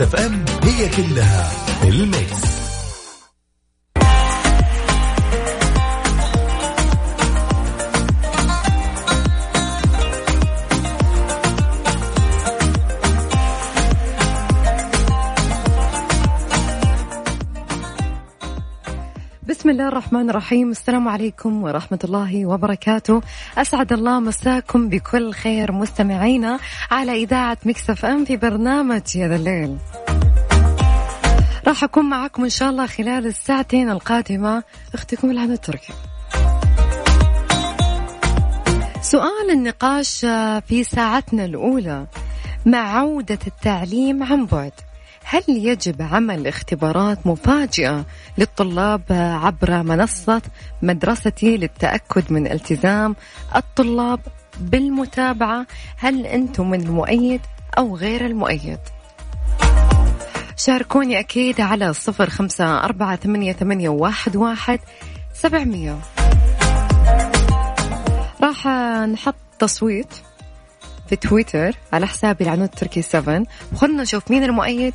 Mix FM بسم الله الرحمن الرحيم. السلام عليكم ورحمة الله وبركاته. أسعد الله مساكم بكل خير مستمعينا على إذاعة مكسف أم في برنامج يا ذا الليل. راح أكون معكم إن شاء الله خلال الساعتين القادمة. أختكم الهنا التركي. سؤال النقاش في ساعتنا الأولى مع عودة التعليم عن بعد. هل يجب عمل اختبارات مفاجئة للطلاب عبر منصة مدرستي للتأكد من التزام الطلاب بالمتابعة؟ هل أنتم من المؤيد أو غير المؤيد؟ شاركوني أكيد على صفر خمسة أربعة ثمانية, ثمانية واحد, واحد سبعمية. راح نحط تصويت في تويتر على حسابي العنود تركي 7 وخلنا نشوف مين المؤيد.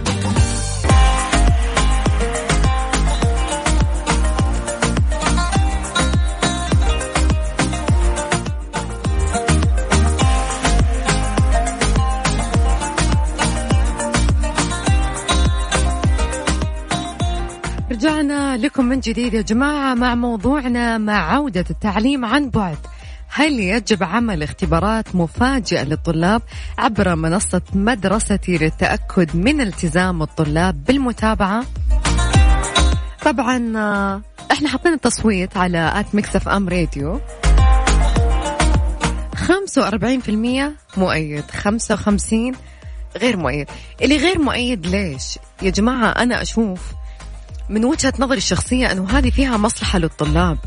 لكم من جديد يا جماعة مع موضوعنا مع عودة التعليم عن بعد. هل يجب عمل اختبارات مفاجئة للطلاب عبر منصة مدرستي للتأكد من التزام الطلاب بالمتابعة؟ طبعا آه، إحنا حطينا تصويت على آت مكسف أم راديو. 45% مؤيد 55 غير مؤيد. اللي غير مؤيد ليش؟ يا جماعة أنا أشوف من وجهة نظري الشخصية أنه هذه فيها مصلحة للطلاب.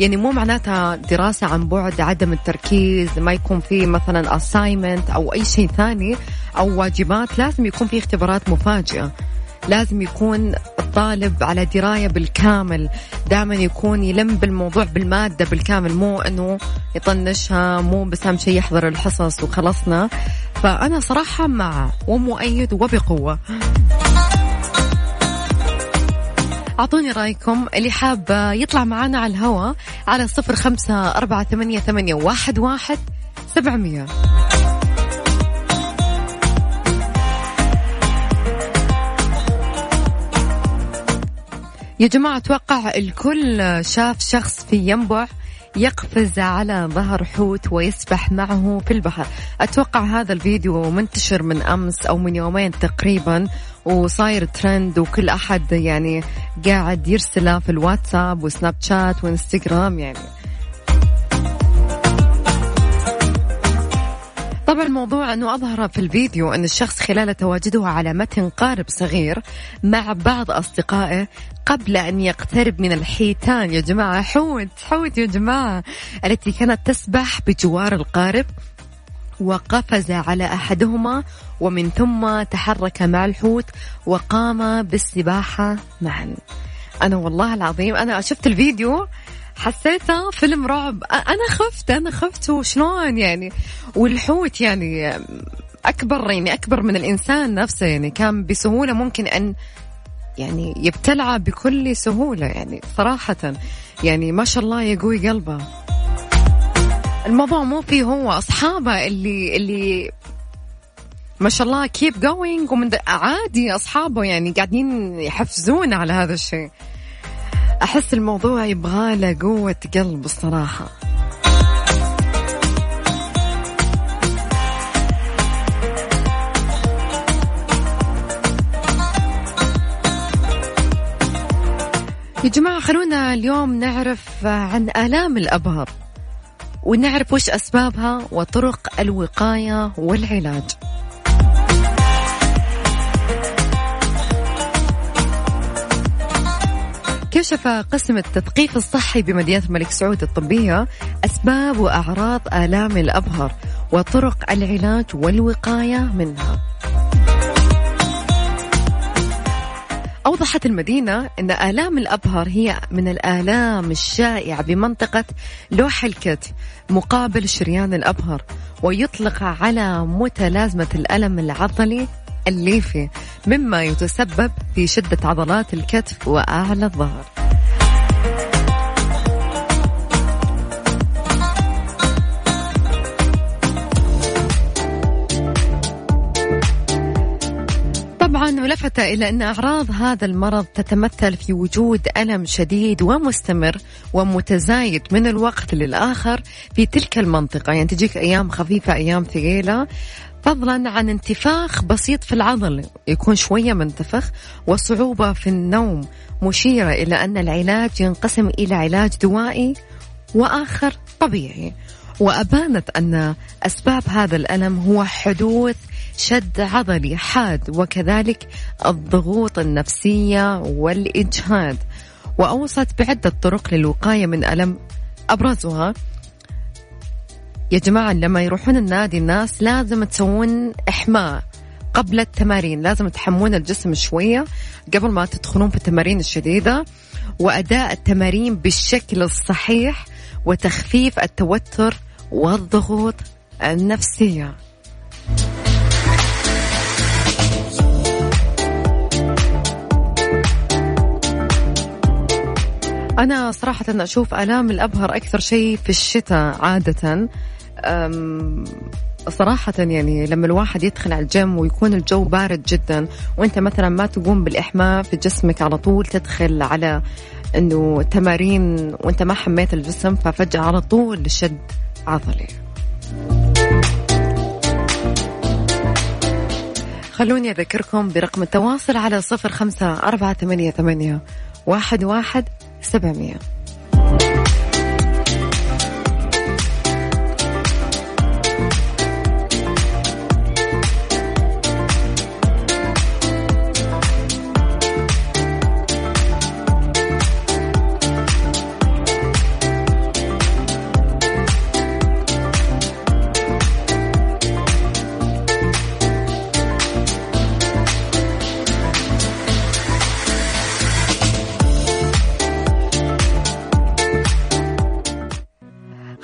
يعني مو معناتها دراسة عن بعد عدم التركيز ما يكون في مثلا assignment أو أي شيء ثاني أو واجبات لازم يكون في اختبارات مفاجئة. لازم يكون الطالب على دراية بالكامل. دائما يكون يلم بالموضوع بالمادة بالكامل مو أنه يطنشها مو بس أهم شيء يحضر الحصص وخلصنا. فأنا صراحة مع ومؤيد وبقوة. أعطوني رأيكم اللي حاب يطلع معنا على الهواء على صفر خمسة أربعة ثمانية, ثمانية واحد, واحد سبعمية. يا جماعة أتوقع الكل شاف شخص في ينبع. يقفز على ظهر حوت ويسبح معه في البحر. أتوقع هذا الفيديو منتشر من أمس أو من يومين تقريبا وصاير ترند وكل أحد يعني قاعد يرسله في الواتساب وسناب شات وإنستغرام يعني. طبعا الموضوع أنه أظهر في الفيديو أن الشخص خلال تواجده على متن قارب صغير مع بعض أصدقائه قبل أن يقترب من الحيتان. يا جماعة حوت حوت يا جماعة التي كانت تسبح بجوار القارب وقفز على أحدهما ومن ثم تحرك مع الحوت وقام بالسباحة معا. أنا والله العظيم أنا شفت الفيديو حسيته فيلم رعب. أنا خفت أنا خفت. وشلون يعني؟ والحوت يعني أكبر يعني أكبر من الإنسان نفسه يعني كان بسهولة ممكن أن يعني يبتلعه بكل سهولة يعني صراحة. يعني ما شاء الله يقوي قلبه. الموضوع مو فيه هو أصحابه اللي اللي ما شاء الله كيب جوينج ومن عادي أصحابه يعني قاعدين يحفزون على هذا الشيء. أحس الموضوع يبغى له قوة قلب الصراحة. يا جماعة خلونا اليوم نعرف عن آلام الأبهر ونعرف وش أسبابها وطرق الوقاية والعلاج. كشف قسم التثقيف الصحي بمدينة الملك سعود الطبية أسباب وأعراض آلام الأبهر وطرق العلاج والوقاية منها. أوضحت المدينة أن آلام الأبهر هي من الآلام الشائعة بمنطقة لوح الكتف مقابل شريان الأبهر ويطلق على متلازمة الألم العضلي الليفي مما يتسبب في شدة عضلات الكتف وأعلى الظهر. طبعا ولفت إلى أن أعراض هذا المرض تتمثل في وجود ألم شديد ومستمر ومتزايد من الوقت للآخر في تلك المنطقة. يعني تجيك أيام خفيفة أيام ثقيلة. فضلا عن انتفاخ بسيط في العضل. يكون شوية منتفخ وصعوبة في النوم مشيرة إلى أن العلاج ينقسم إلى علاج دوائي وآخر طبيعي. وأبانت أن أسباب هذا الألم هو حدوث شد عضلي حاد وكذلك الضغوط النفسية والإجهاد. وأوصت بعدة طرق للوقاية من ألم أبرزها. يا جماعة لما يروحون النادي الناس لازم تسوون إحماء قبل التمارين لازم تحمون الجسم شوية قبل ما تدخلون في التمارين الشديدة وأداء التمارين بالشكل الصحيح وتخفيف التوتر والضغوط النفسية. أنا صراحة أشوف آلام الأبهر أكثر شيء في الشتاء عادة. صراحة يعني لما الواحد يدخل على الجيم ويكون الجو بارد جدا وأنت مثلا ما تقوم بالإحماء في جسمك على طول تدخل على إنه تمارين وأنت ما حميت الجسم ففجأة على طول شد عضلي. خلوني أذكركم برقم التواصل على صفر خمسة أربعة ثمانية ثمانية واحد واحد سبعمية.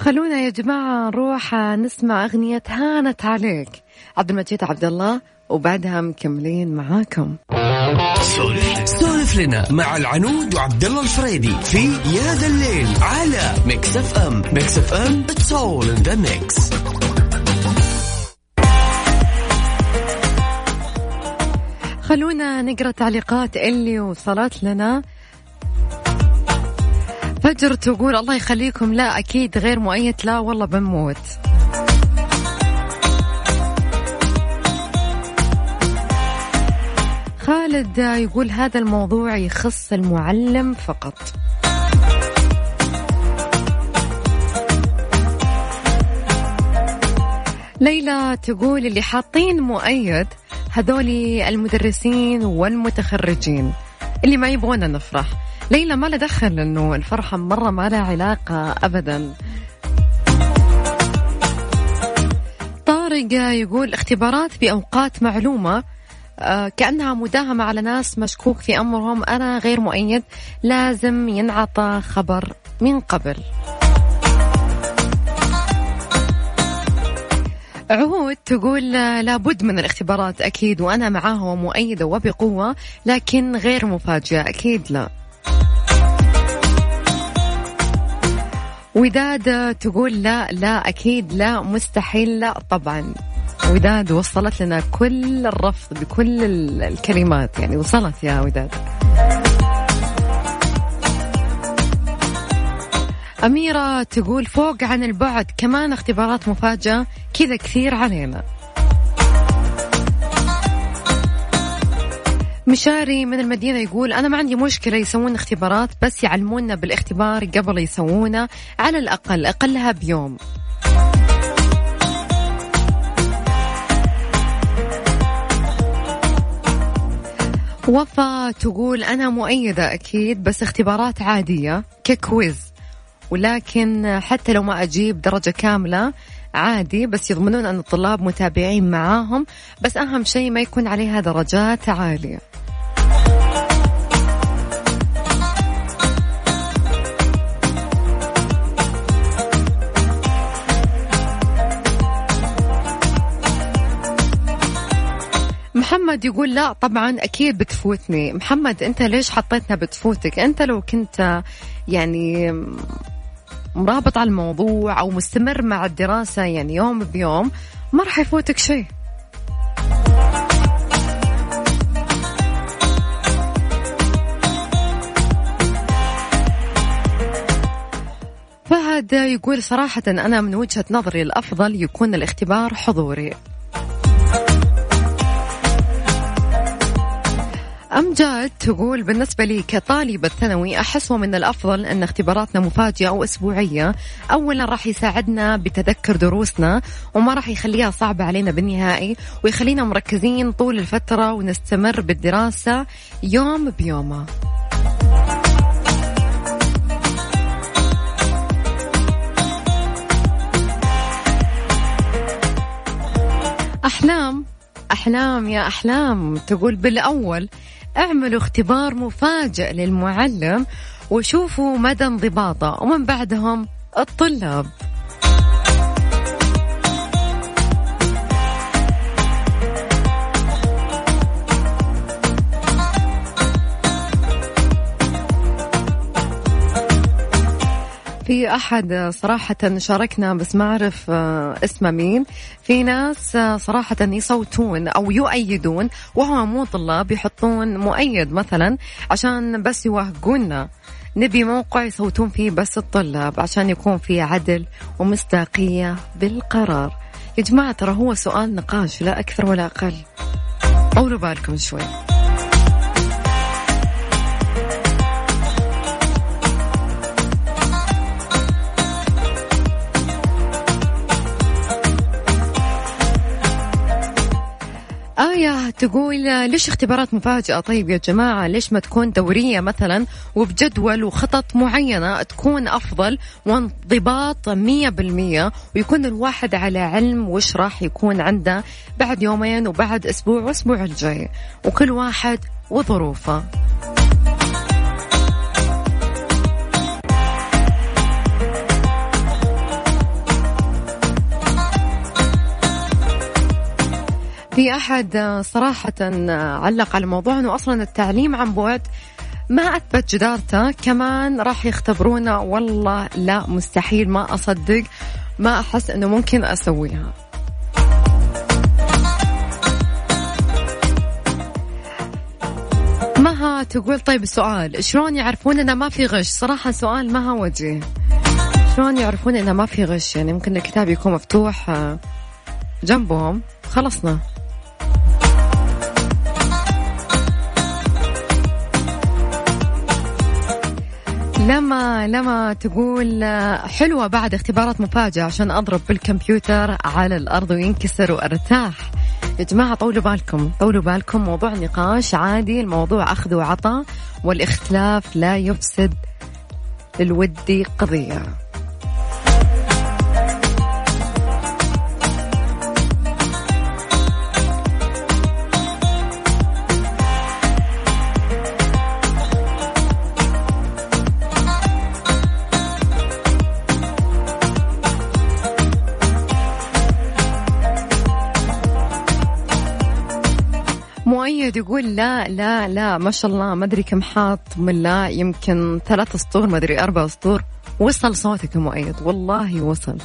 خلونا يا جماعة نروح نسمع أغنية هانت عليك. عبد المجيد عبد الله وبعدها مكملين معاكم. سولف لنا مع العنود وعبد الله الفريدي في يا ذا الليل على Mix FM Mix FM it's all in the mix خلونا نقرأ تعليقات اللي وصلت لنا. فجر تقول الله يخليكم. لا أكيد غير مؤيد. لا والله بنموت. خالد يقول هذا الموضوع يخص المعلم فقط. ليلى تقول اللي حاطين مؤيد هذولي المدرسين والمتخرجين. اللي ما يبغونا نفرح. ليلى ما له دخل إنه الفرحة مرة ما لها علاقة ابدا. طارق يقول اختبارات بأوقات معلومة آه، كأنها مداهمة على ناس مشكوك في أمرهم. أنا غير مؤيد لازم ينعطى خبر من قبل. عهود تقول لابد من الاختبارات أكيد وأنا معاها ومؤيدة وبقوة لكن غير مفاجئة أكيد لا. وداد تقول لا لا أكيد لا مستحيل لا طبعا. وداد وصلت لنا كل الرفض بكل الكلمات. يعني وصلت يا وداد. أميرة تقول فوق عن البعد كمان اختبارات مفاجأة كذا كثير علينا. مشاري من المدينة يقول أنا ما عندي مشكلة يسوون اختبارات بس يعلمونا بالاختبار قبل يسوونه على الأقل أقلها بيوم. وفا تقول أنا مؤيدة أكيد بس اختبارات عادية ككويز ولكن حتى لو ما أجيب درجة كاملة عادي بس يضمنون أن الطلاب متابعين معاهم بس أهم شيء ما يكون عليها درجات عالية. محمد يقول لا طبعا أكيد بتفوتني. محمد أنت ليش حطيتنا بتفوتك؟ أنت لو كنت يعني مرابط على الموضوع أو مستمر مع الدراسة يعني يوم بيوم ما راح يفوتك شيء. فهد يقول صراحة أنا من وجهة نظري الأفضل يكون الاختبار حضوري. أمجاد تقول بالنسبة لي كطالبة ثانوي أحس من الأفضل أن اختباراتنا مفاجئة أو أسبوعية أولا راح يساعدنا بتذكر دروسنا وما راح يخليها صعبة علينا بالنهائي ويخلينا مركزين طول الفترة ونستمر بالدراسة يوم بيومه. أحلام أحلام يا أحلام تقول بالأول اعملوا اختبار مفاجئ للمعلم وشوفوا مدى انضباطه ومن بعدهم الطلاب. في أحد صراحة شاركنا بس ما أعرف آه، اسمه مين. في ناس آه، صراحة يصوتون أو يؤيدون وهو مو طلاب يحطون مؤيد مثلا عشان بس يوهقونا. نبي موقع يصوتون فيه بس الطلاب عشان يكون في عدل ومصداقية بالقرار. يا جماعة ترى هو سؤال نقاش لا أكثر ولا أقل. طولوا بالكم شوي. آية تقول ليش اختبارات مفاجئة طيب يا جماعة ليش ما تكون دورية مثلا وبجدول وخطط معينة تكون أفضل وانضباط مية بالمية ويكون الواحد على علم وش راح يكون عنده بعد يومين وبعد أسبوع وأسبوع الجاي؟ وكل واحد وظروفه. في أحد صراحة علق على موضوع أنه أصلا التعليم عن بعد ما أثبت جدارته كمان راح يختبرونا والله لا مستحيل ما أصدق ما أحس أنه ممكن أسويها. مها تقول طيب السؤال شلون يعرفون إنه ما في غش؟ صراحة سؤال ما هو وجيه شلون يعرفون إنه ما في غش؟ يعني ممكن الكتاب يكون مفتوح جنبهم. خلصنا. لما لما تقول حلوة بعد اختبارات مفاجئة عشان أضرب بالكمبيوتر على الأرض وينكسر وأرتاح. يا جماعة طولوا بالكم طولوا بالكم. موضوع نقاش عادي الموضوع أخذ وعطاء والإختلاف لا يفسد للودي قضية. مؤيد يقول لا لا لا ما شاء الله ما أدري كم حاط من لا يمكن ثلاث سطور ما أدري أربع سطور وصل صوتك يا مؤيد والله وصل.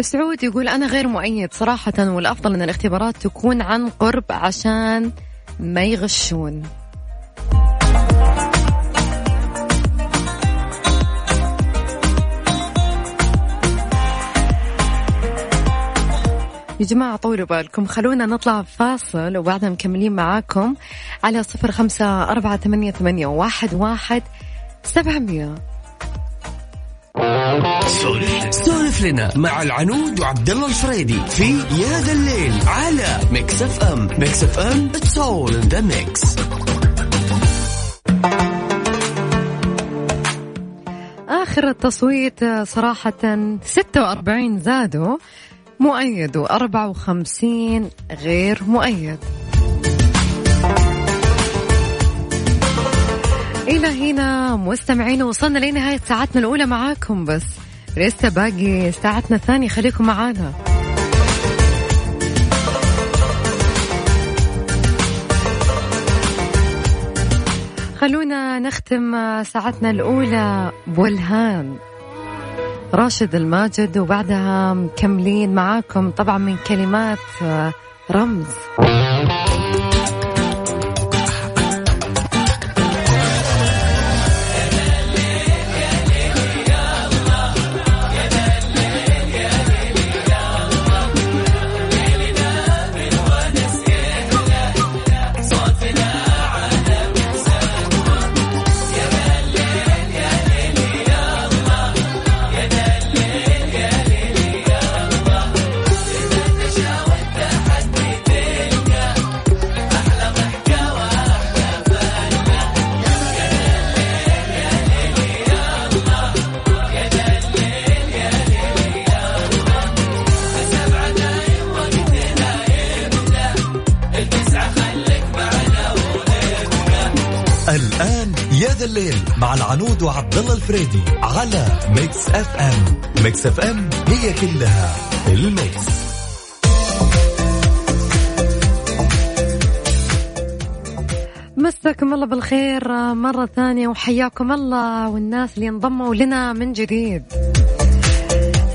سعود يقول أنا غير مؤيد صراحة والأفضل أن الاختبارات تكون عن قرب عشان ما يغشون. يا جماعة طولوا بالكم. خلونا نطلع فاصل وبعدها مكملين معاكم على صفر خمسة أربعة ثمانية, ثمانية واحد, واحد سبعمية. سولف لنا. مع العنود وعبد الله الفريدي في يا ذا الليل على Mix FM Mix FM it's all in the mix آخر التصويت صراحة 46 زادوا مؤيد و54 غير مؤيد. إلى هنا مستمعين وصلنا لنهاية ساعتنا الأولى معاكم بس لسه باقي ساعتنا الثانية. خليكم معانا. خلونا نختم ساعتنا الأولى بولهان. راشد الماجد وبعدها مكملين معاكم طبعا من كلمات رمز. العنود وعبد الله الفريدي على Mix FM. Mix FM هي كلها ال Mix. مساكم الله بالخير مرة ثانية وحياكم الله والناس اللي انضموا لنا من جديد.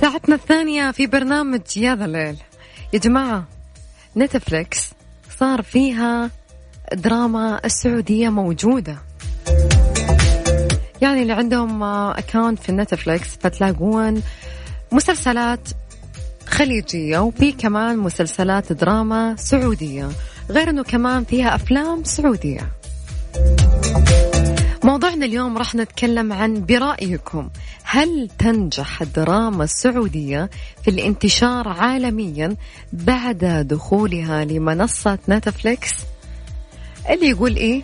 ساعتنا الثانية في برنامج يا ذا الليل يا جماعة Netflix صار فيها دراما السعودية موجودة. يعني اللي عندهم account في Netflix فتلاقون مسلسلات خليجية وفي كمان مسلسلات دراما سعودية غير إنه كمان فيها أفلام سعودية. موضوعنا اليوم راح نتكلم عن برأيكم. هل تنجح الدراما السعودية في الانتشار عالميا بعد دخولها لمنصة نتفليكس اللي يقول إيه؟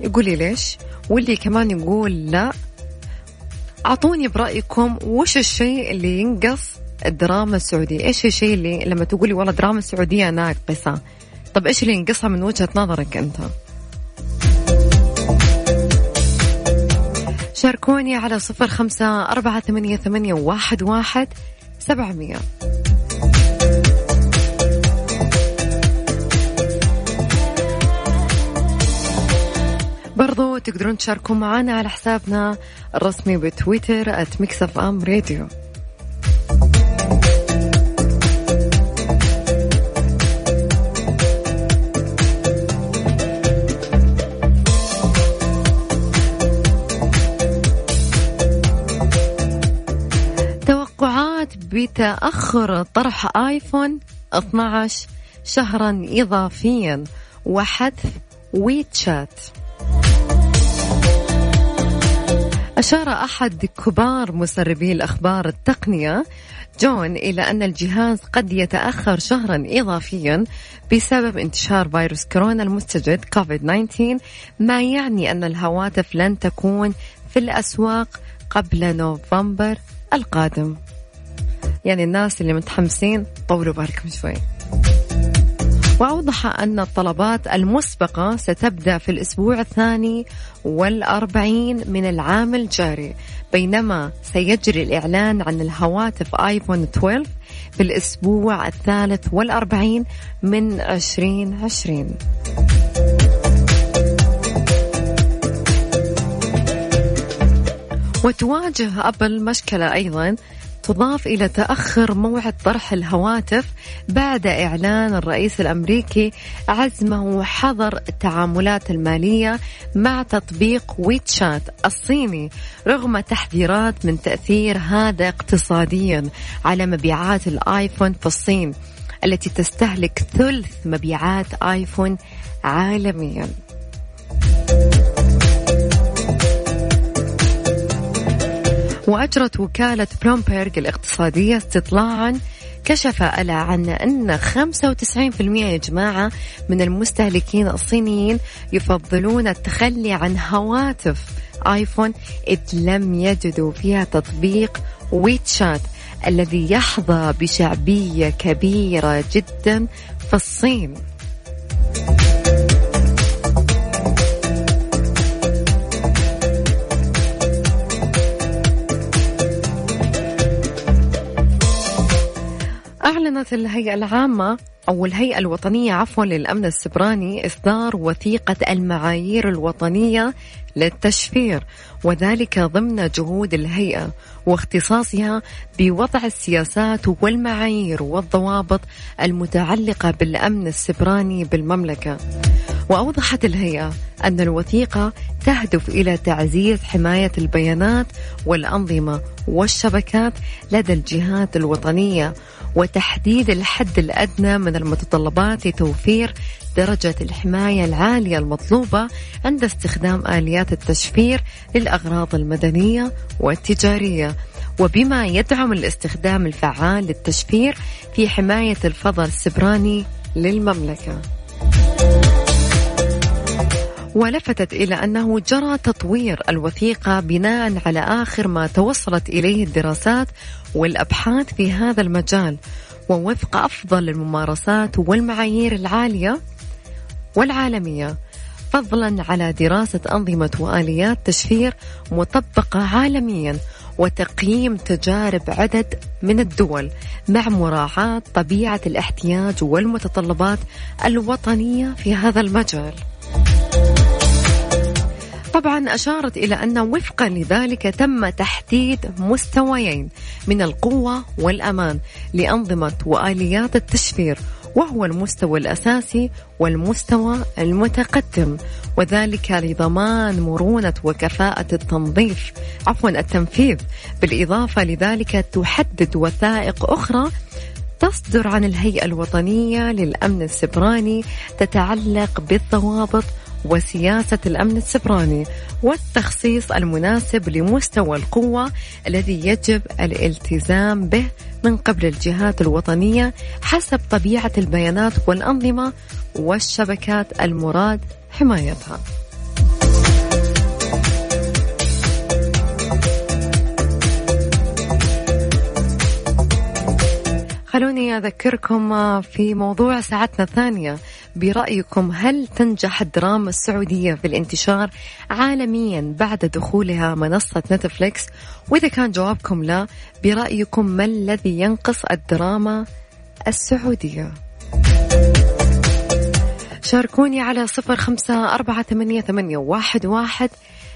يقول لي ليش؟ واللي كمان يقول لا أعطوني برأيكم وش الشيء اللي ينقص الدراما السعودية؟ إيش الشيء اللي لما تقولي والله دراما السعودية ناقصة؟ طب إيش اللي ينقصها من وجهة نظرك أنت؟ شاركوني على صفر خمسة أربعة ثمانية, ثمانية واحد, واحد سبعمية. برضو تقدرون تشاركون معنا على حسابنا الرسمي بتويتر @Mix FM Radio توقعات بتأخر طرح آيفون 12 شهرا إضافيا وحذف ويتشات أشار أحد كبار مسربي الأخبار التقنية جون إلى أن الجهاز قد يتأخر شهرا إضافيا بسبب انتشار فيروس كورونا المستجد كوفيد 19 ما يعني أن الهواتف لن تكون في الأسواق قبل نوفمبر القادم. يعني الناس اللي متحمسين طولوا بالكم شوي. وأوضح أن الطلبات المسبقة ستبدأ في الأسبوع الثاني والأربعين من العام الجاري بينما سيجري الإعلان عن الهواتف آيفون 12 في الأسبوع الثالث والأربعين من 2020 وتواجه أبل مشكلة أيضا تضاف إلى تأخر موعد طرح الهواتف بعد إعلان الرئيس الأمريكي عزمه حظر التعاملات المالية مع تطبيق ويتشات الصيني رغم تحذيرات من تأثير هذا اقتصاديا على مبيعات الآيفون في الصين التي تستهلك ثلث مبيعات آيفون عالميا. وأجرت وكالة بلومبرغ الاقتصادية استطلاعا كشف ألا عن أن 95% يا جماعة من المستهلكين الصينيين يفضلون التخلي عن هواتف آيفون إذ لم يجدوا فيها تطبيق ويتشات الذي يحظى بشعبية كبيرة جدا في الصين. أعلنت الهيئة العامة أو الهيئة الوطنية عفوا للأمن السبراني إصدار وثيقة المعايير الوطنية للتشفير وذلك ضمن جهود الهيئة واختصاصها بوضع السياسات والمعايير والضوابط المتعلقة بالأمن السبراني بالمملكة. وأوضحت الهيئة أن الوثيقة تهدف إلى تعزيز حماية البيانات والأنظمة والشبكات لدى الجهات الوطنية وتحديد الحد الأدنى من المتطلبات لتوفير درجة الحماية العالية المطلوبة عند استخدام آليات التشفير للأغراض المدنية والتجارية وبما يدعم الاستخدام الفعال للتشفير في حماية الفضل السبراني للمملكة. ولفتت إلى أنه جرى تطوير الوثيقة بناء على آخر ما توصلت إليه الدراسات والأبحاث في هذا المجال ووفق أفضل الممارسات والمعايير العالية والعالمية فضلا على دراسة أنظمة وآليات تشفير مطبقة عالميا وتقييم تجارب عدد من الدول مع مراعاة طبيعة الاحتياج والمتطلبات الوطنية في هذا المجال. طبعا أشارت إلى أن وفقا لذلك تم تحديد مستويين من القوة والأمان لأنظمة وآليات التشفير وهو المستوى الأساسي والمستوى المتقدم وذلك لضمان مرونة وكفاءة التنظيف عفوا التنفيذ بالإضافة لذلك تحدد وثائق أخرى تصدر عن الهيئة الوطنية للأمن السبراني تتعلق بالضوابط وسياسة الأمن السبراني والتخصيص المناسب لمستوى القوة الذي يجب الالتزام به من قبل الجهات الوطنية حسب طبيعة البيانات والأنظمة والشبكات المراد حمايتها. خلوني أذكركم في موضوع ساعتنا الثانية برأيكم هل تنجح الدراما السعودية في الانتشار عالميا بعد دخولها منصة نتفليكس؟ وإذا كان جوابكم لا برأيكم ما الذي ينقص الدراما السعودية؟ شاركوني على صفر خمسة أربعة ثمانية, ثمانية واحد, واحد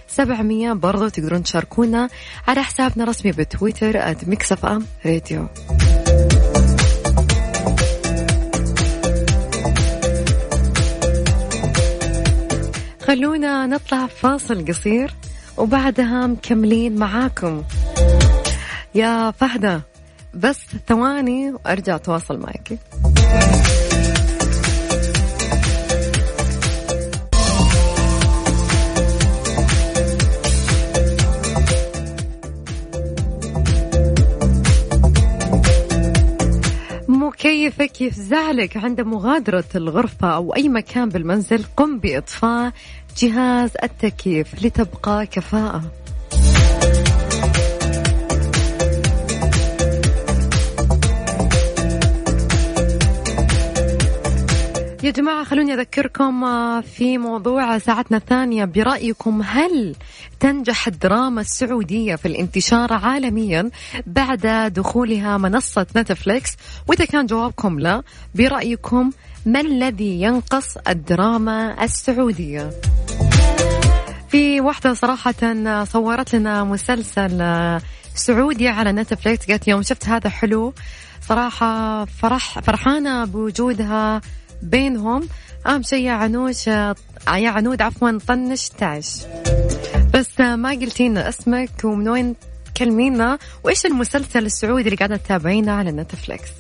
سبعمية. برضو تقدرون تشاركونا على حسابنا الرسمي بتويتر ام راديو خلونا نطلع فاصل قصير وبعدها مكملين معاكم. يا فهدة بس ثواني وأرجع أتواصل معك. مكيفك يفزعلك عند مغادرة الغرفة أو أي مكان بالمنزل؟ قم بإطفاء جهاز التكييف لتبقى كفاءة. يا جماعة خلوني أذكركم آه، في موضوع ساعتنا الثانية. برأيكم هل تنجح الدراما السعودية في الانتشار عالميا بعد دخولها منصة نتفليكس؟ وإذا كان جوابكم لا برأيكم ما الذي ينقص الدراما السعودية؟ في واحدة صراحة صورت لنا مسلسل آه، سعودي على نتفليكس. قالت يوم شفت هذا حلو صراحة فرح فرحانة بوجودها بينهم. أهم شيء يا عنوش يا عنود عفوا طنش تعش. بس ما قلتينا اسمك ومن وين تكلمينا وإيش المسلسل السعودي اللي قاعدة تتابعينه على نتفليكس؟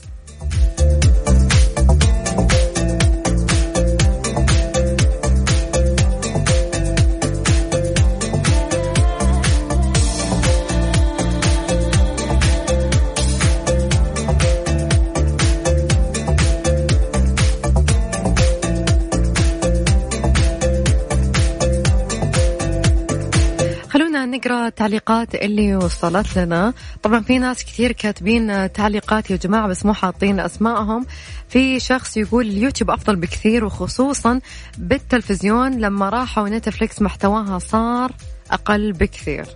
التعليقات اللي وصلت لنا طبعا في ناس كثير كاتبين تعليقات يا جماعة بس مو حاطين أسمائهم. في شخص يقول اليوتيوب أفضل بكثير وخصوصا بالتلفزيون لما راحوا نتفليكس محتواها صار أقل بكثير.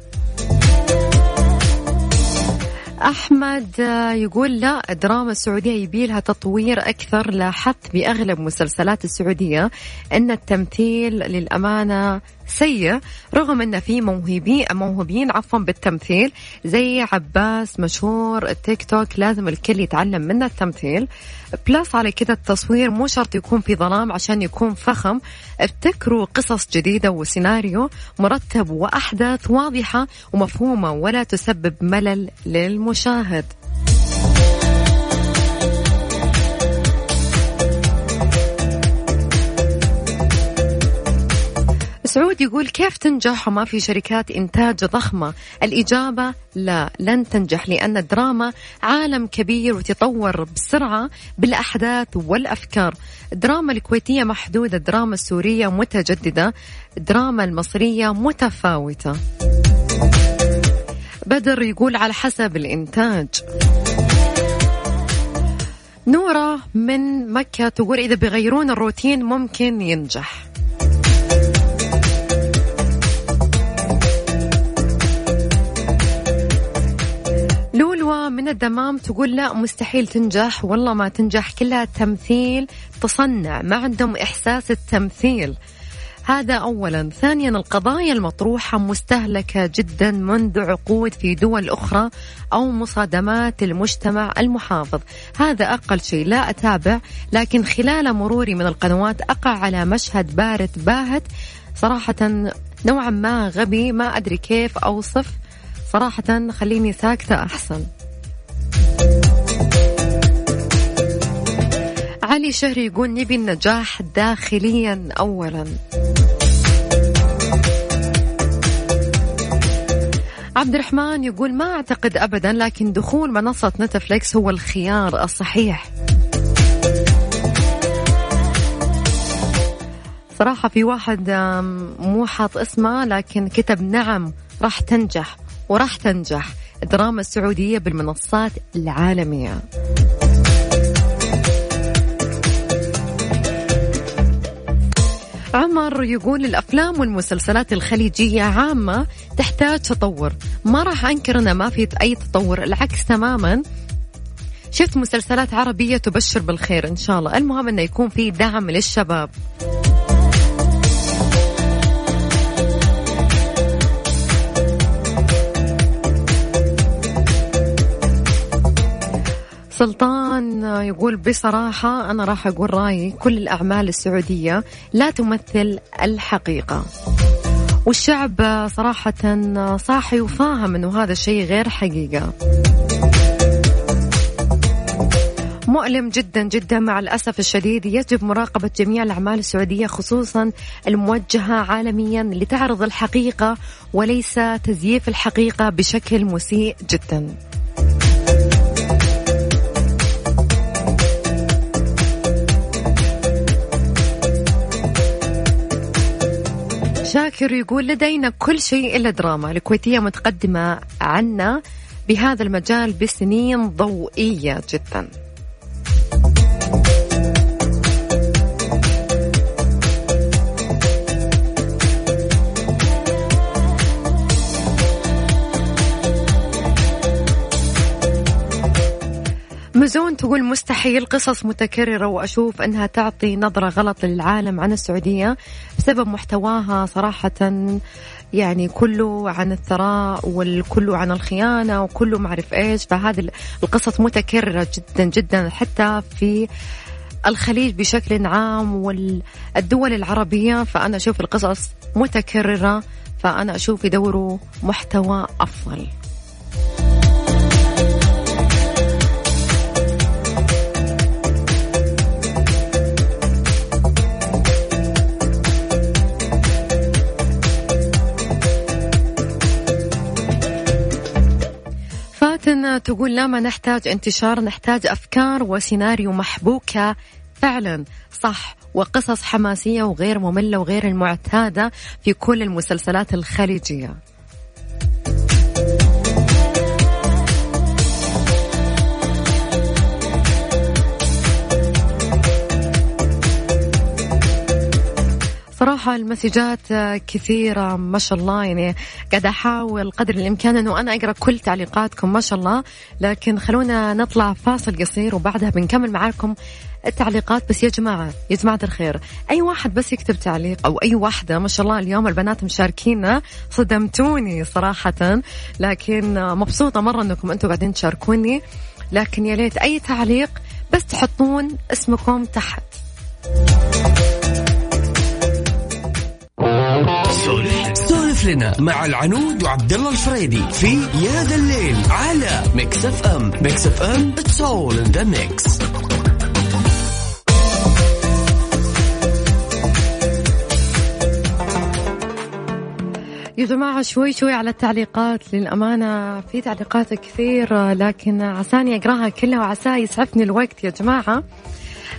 أحمد يقول لا الدراما السعودية يبيلها تطوير أكثر لاحظت بأغلب مسلسلات السعودية أن التمثيل للأمانة سيء رغم أن في موهوبين موهوبين عفوا بالتمثيل زي عباس مشهور التيك توك لازم الكل يتعلم منه التمثيل. بلس على كذا التصوير مو شرط يكون في ظلام عشان يكون فخم. ابتكروا قصص جديدة وسيناريو مرتب وأحداث واضحة ومفهومة ولا تسبب ملل للمشاهد. سعود يقول كيف تنجح وما في شركات إنتاج ضخمة؟ الإجابة لا لن تنجح لأن الدراما عالم كبير وتطور بسرعة بالأحداث والأفكار. الدراما الكويتية محدودة الدراما السورية متجددة الدراما المصرية متفاوتة. بدر يقول على حسب الإنتاج. نورة من مكة تقول إذا بيغيرون الروتين ممكن ينجح. من الدمام تقول لا مستحيل تنجح والله ما تنجح كلها تمثيل تصنع ما عندهم إحساس التمثيل. هذا أولا. ثانيا القضايا المطروحة مستهلكة جدا منذ عقود في دول أخرى أو مصادمات المجتمع المحافظ. هذا أقل شيء لا أتابع لكن خلال مروري من القنوات أقع على مشهد بارد باهت. صراحة نوعا ما غبي ما أدري كيف أوصف. صراحة خليني ساكتة أحسن. علي شهري يقول نبي النجاح داخليا أولا. عبد الرحمن يقول ما أعتقد أبدا لكن دخول منصة نتفليكس هو الخيار الصحيح. صراحة في واحد مو حاط اسمه لكن كتب نعم راح تنجح وراح تنجح. الدراما السعودية بالمنصات العالمية. عمر يقول الأفلام والمسلسلات الخليجية عامة تحتاج تطور. ما راح أنكر إنه ما في أي تطور العكس تماما. شفت مسلسلات عربية تبشر بالخير إن شاء الله. المهم إنه يكون في دعم للشباب. سلطان يقول بصراحة أنا راح أقول رأيي. كل الأعمال السعودية لا تمثل الحقيقة. والشعب صراحة صاحي وفاهم أنه هذا الشيء غير حقيقة. مؤلم جدا جدا مع الأسف الشديد يجب مراقبة جميع الأعمال السعودية خصوصا الموجهة عالميا لتعرض الحقيقة وليس تزييف الحقيقة بشكل مسيء جدا. شاكر يقول لدينا كل شيء إلا دراما. الكويتية متقدمة عنا بهذا المجال بسنين ضوئية جدا. مزون تقول مستحيل قصص متكررة وأشوف أنها تعطي نظرة غلط للعالم عن السعودية بسبب محتواها صراحة يعني كله عن الثراء والكله عن الخيانة وكله معرف إيش. فهذه القصص متكررة جدا جدا حتى في الخليج بشكل عام والدول العربية. فأنا أشوف القصص متكررة فأنا أشوف يدوروا محتوى أفضل. فاتن تقول لا ما نحتاج انتشار نحتاج أفكار وسيناريو محبوكة فعلا صح وقصص حماسية وغير مملة وغير المعتادة في كل المسلسلات الخليجية. صراحة المسجات كثيرة ما شاء الله يعني قاعدة أحاول قدر الإمكان أنه أنا أقرأ كل تعليقاتكم ما شاء الله. لكن خلونا نطلع فاصل قصير وبعدها بنكمل معاكم التعليقات. بس يا جماعة يا جماعة الخير أي واحد بس يكتب تعليق أو أي واحدة ما شاء الله اليوم البنات مشاركينا صدمتوني صراحة. لكن مبسوطة مرة أنكم أنتم قاعدين تشاركوني. لكن يا ليت أي تعليق بس تحطون اسمكم تحت. سولف. لنا مع العنود وعبد الله الفريدي في يا ذا الليل على Mix FM Mix FM it's all in the mix يا جماعة شوي شوي على التعليقات. للأمانة في تعليقات كثير لكن عساني أقرأها كلها وعسى يسعفني الوقت يا جماعة.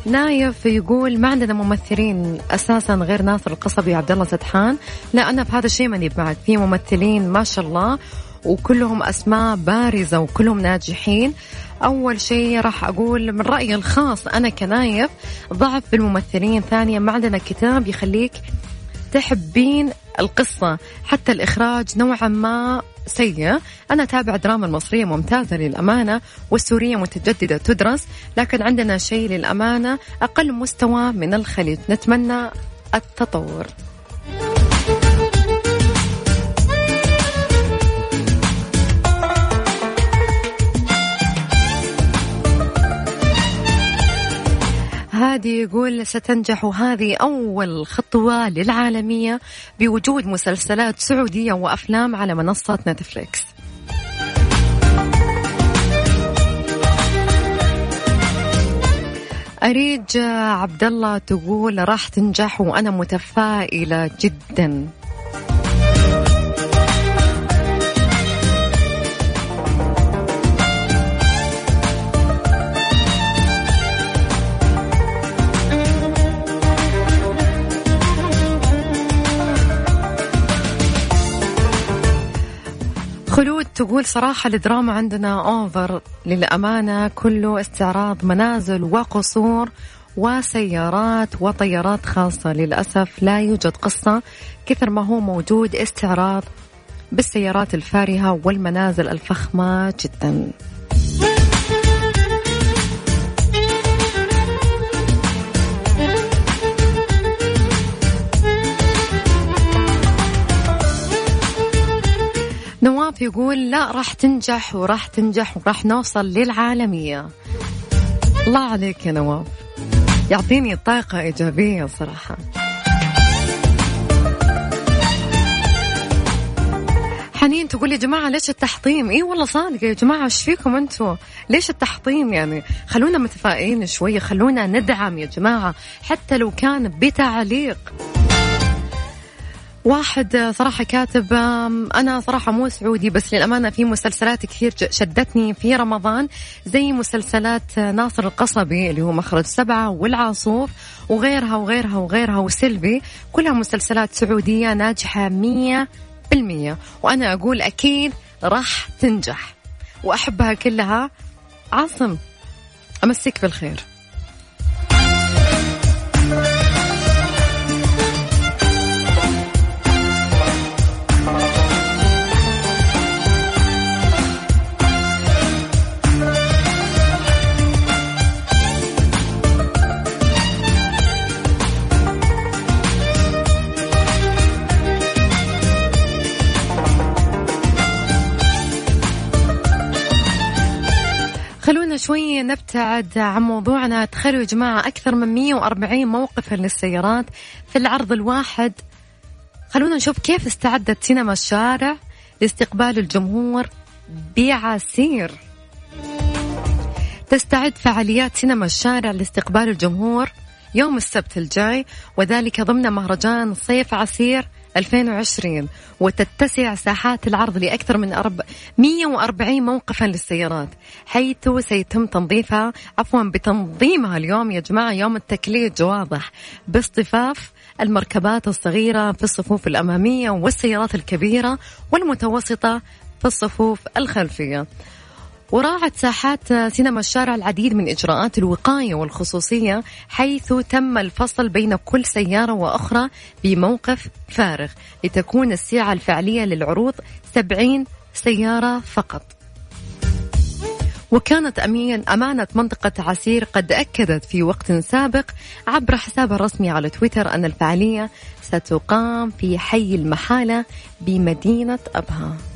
نايف يقول ما عندنا ممثلين أساسا غير ناصر القصبي وعبد الله سدحان لا أنا بهذا الشيء ماني معك في ممثلين ما شاء الله وكلهم أسماء بارزة وكلهم ناجحين. أول شيء راح أقول من رأيي الخاص أنا كنايف ضعف في الممثلين. ثانيا ما عندنا كتاب يخليك تحبين القصة. حتى الإخراج نوعا ما سيء أنا أتابع دراما المصرية ممتازة للأمانة والسورية متجددة تدرس لكن عندنا شيء للأمانة أقل مستوى من الخليج. نتمنى التطور. هادي يقول ستنجح هذه أول خطوة للعالمية بوجود مسلسلات سعودية وأفلام على منصة نتفليكس. أريج عبد الله تقول راح تنجح وأنا متفائلة جدا. خلود تقول صراحة الدراما عندنا أوفر للأمانة كله استعراض منازل وقصور وسيارات وطيارات خاصة. للأسف لا يوجد قصة كثر ما هو موجود استعراض بالسيارات الفارهة والمنازل الفخمة جداً. نواف يقول لا راح تنجح وراح تنجح وراح نوصل للعالمية الله عليك يا نواف يعطيني طاقة إيجابية صراحة حنين تقول يا جماعة ليش التحطيم؟ إي والله صادقة يا جماعة إيش فيكم أنتم؟ ليش التحطيم يعني؟ خلونا متفائلين شوية، خلونا ندعم يا جماعة حتى لو كان بتعليق. واحد صراحة كاتب أنا صراحة مو سعودي بس للأمانة في مسلسلات كثير شدتني في رمضان زي مسلسلات ناصر القصبي اللي هو مخرج سبعة والعاصوف وغيرها وغيرها وغيرها وسلبي كلها مسلسلات سعودية ناجحة مية بالمية. وأنا أقول أكيد راح تنجح. وأحبها كلها. عاصم أمسك بالخير. شوي نبتعد عن موضوعنا. تخيلوا يا جماعة أكثر من 140 موقفا للسيارات في العرض الواحد. خلونا نشوف كيف استعدت سينما الشارع لاستقبال الجمهور بعسير. تستعد فعاليات سينما الشارع لاستقبال الجمهور يوم السبت الجاي وذلك ضمن مهرجان صيف عسير 2020 وتتسع ساحات العرض لأكثر من 140 موقفا للسيارات حيث سيتم تنظيفها عفوا بتنظيمها اليوم يا جماعة يوم التكليج واضح باصطفاف المركبات الصغيرة في الصفوف الأمامية والسيارات الكبيرة والمتوسطة في الصفوف الخلفية. وراعت ساحات سينما الشارع العديد من إجراءات الوقاية والخصوصية حيث تم الفصل بين كل سيارة وأخرى بموقف فارغ لتكون السعة الفعلية للعروض 70 سيارة فقط. وكانت أمين أمانة منطقة عسير قد أكدت في وقت سابق عبر حسابها الرسمي على تويتر أن الفعالية ستقام في حي المحالة بمدينة أبها.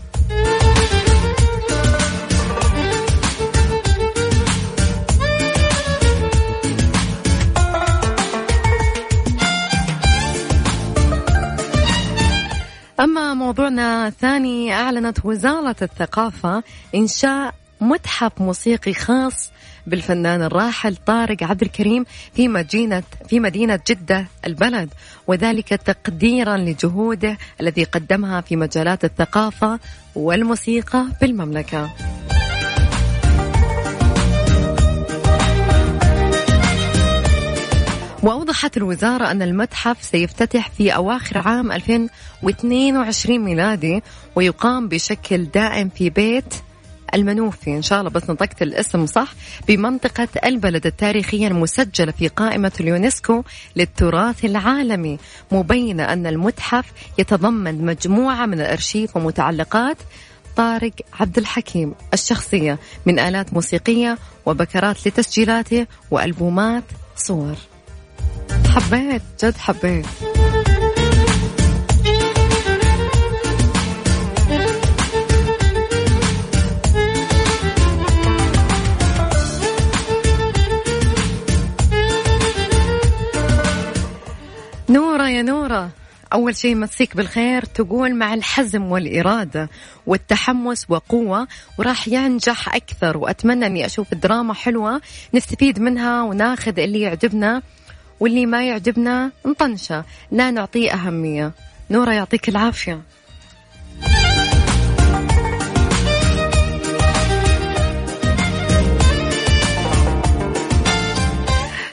أما موضوعنا الثاني أعلنت وزارة الثقافة إنشاء متحف موسيقي خاص بالفنان الراحل طارق عبد الكريم في مدينة في مدينة جدة البلد وذلك تقديرا لجهوده الذي قدمها في مجالات الثقافة والموسيقى بالمملكة. وأوضحت الوزارة أن المتحف سيفتتح في أواخر عام 2022 ميلادي ويقام بشكل دائم في بيت المنوفي. إن شاء الله بس نطقت الاسم صح. بمنطقة البلد التاريخية المسجلة في قائمة اليونسكو للتراث العالمي. مبينة أن المتحف يتضمن مجموعة من الأرشيف ومتعلقات طارق عبد الحكيم الشخصية من آلات موسيقية وبكرات لتسجيلاته وألبومات صور. حبيت جد حبيت. نورة يا نورة أول شيء مسيك بالخير تقول مع الحزم والإرادة والتحمس وقوة وراح ينجح أكثر وأتمنى أني أشوف دراما حلوة نستفيد منها وناخذ اللي يعجبنا. واللي ما يعجبنا نطنشه. لا نعطيه أهمية. نورة يعطيك العافية.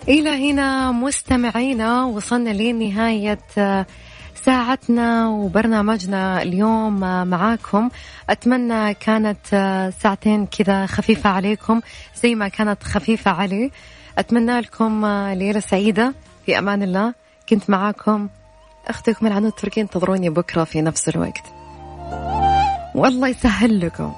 إلى هنا مستمعينا وصلنا لنهاية آه، ساعتنا وبرنامجنا اليوم آه، معاكم. أتمنى كانت آه، ساعتين كذا خفيفة عليكم زي ما كانت خفيفة علي. أتمنى لكم ليلة سعيدة. في أمان الله. كنت معاكم. أختكم العنود تركي انتظروني بكرة في نفس الوقت. والله يسهل لكم.